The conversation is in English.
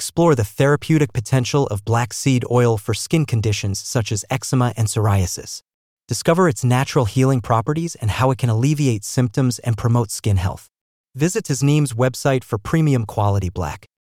Explore the therapeutic potential of black seed oil for skin conditions such as eczema and psoriasis. Discover its natural healing properties and how it can alleviate symptoms and promote skin health. Visit Tasnim's website for premium quality black.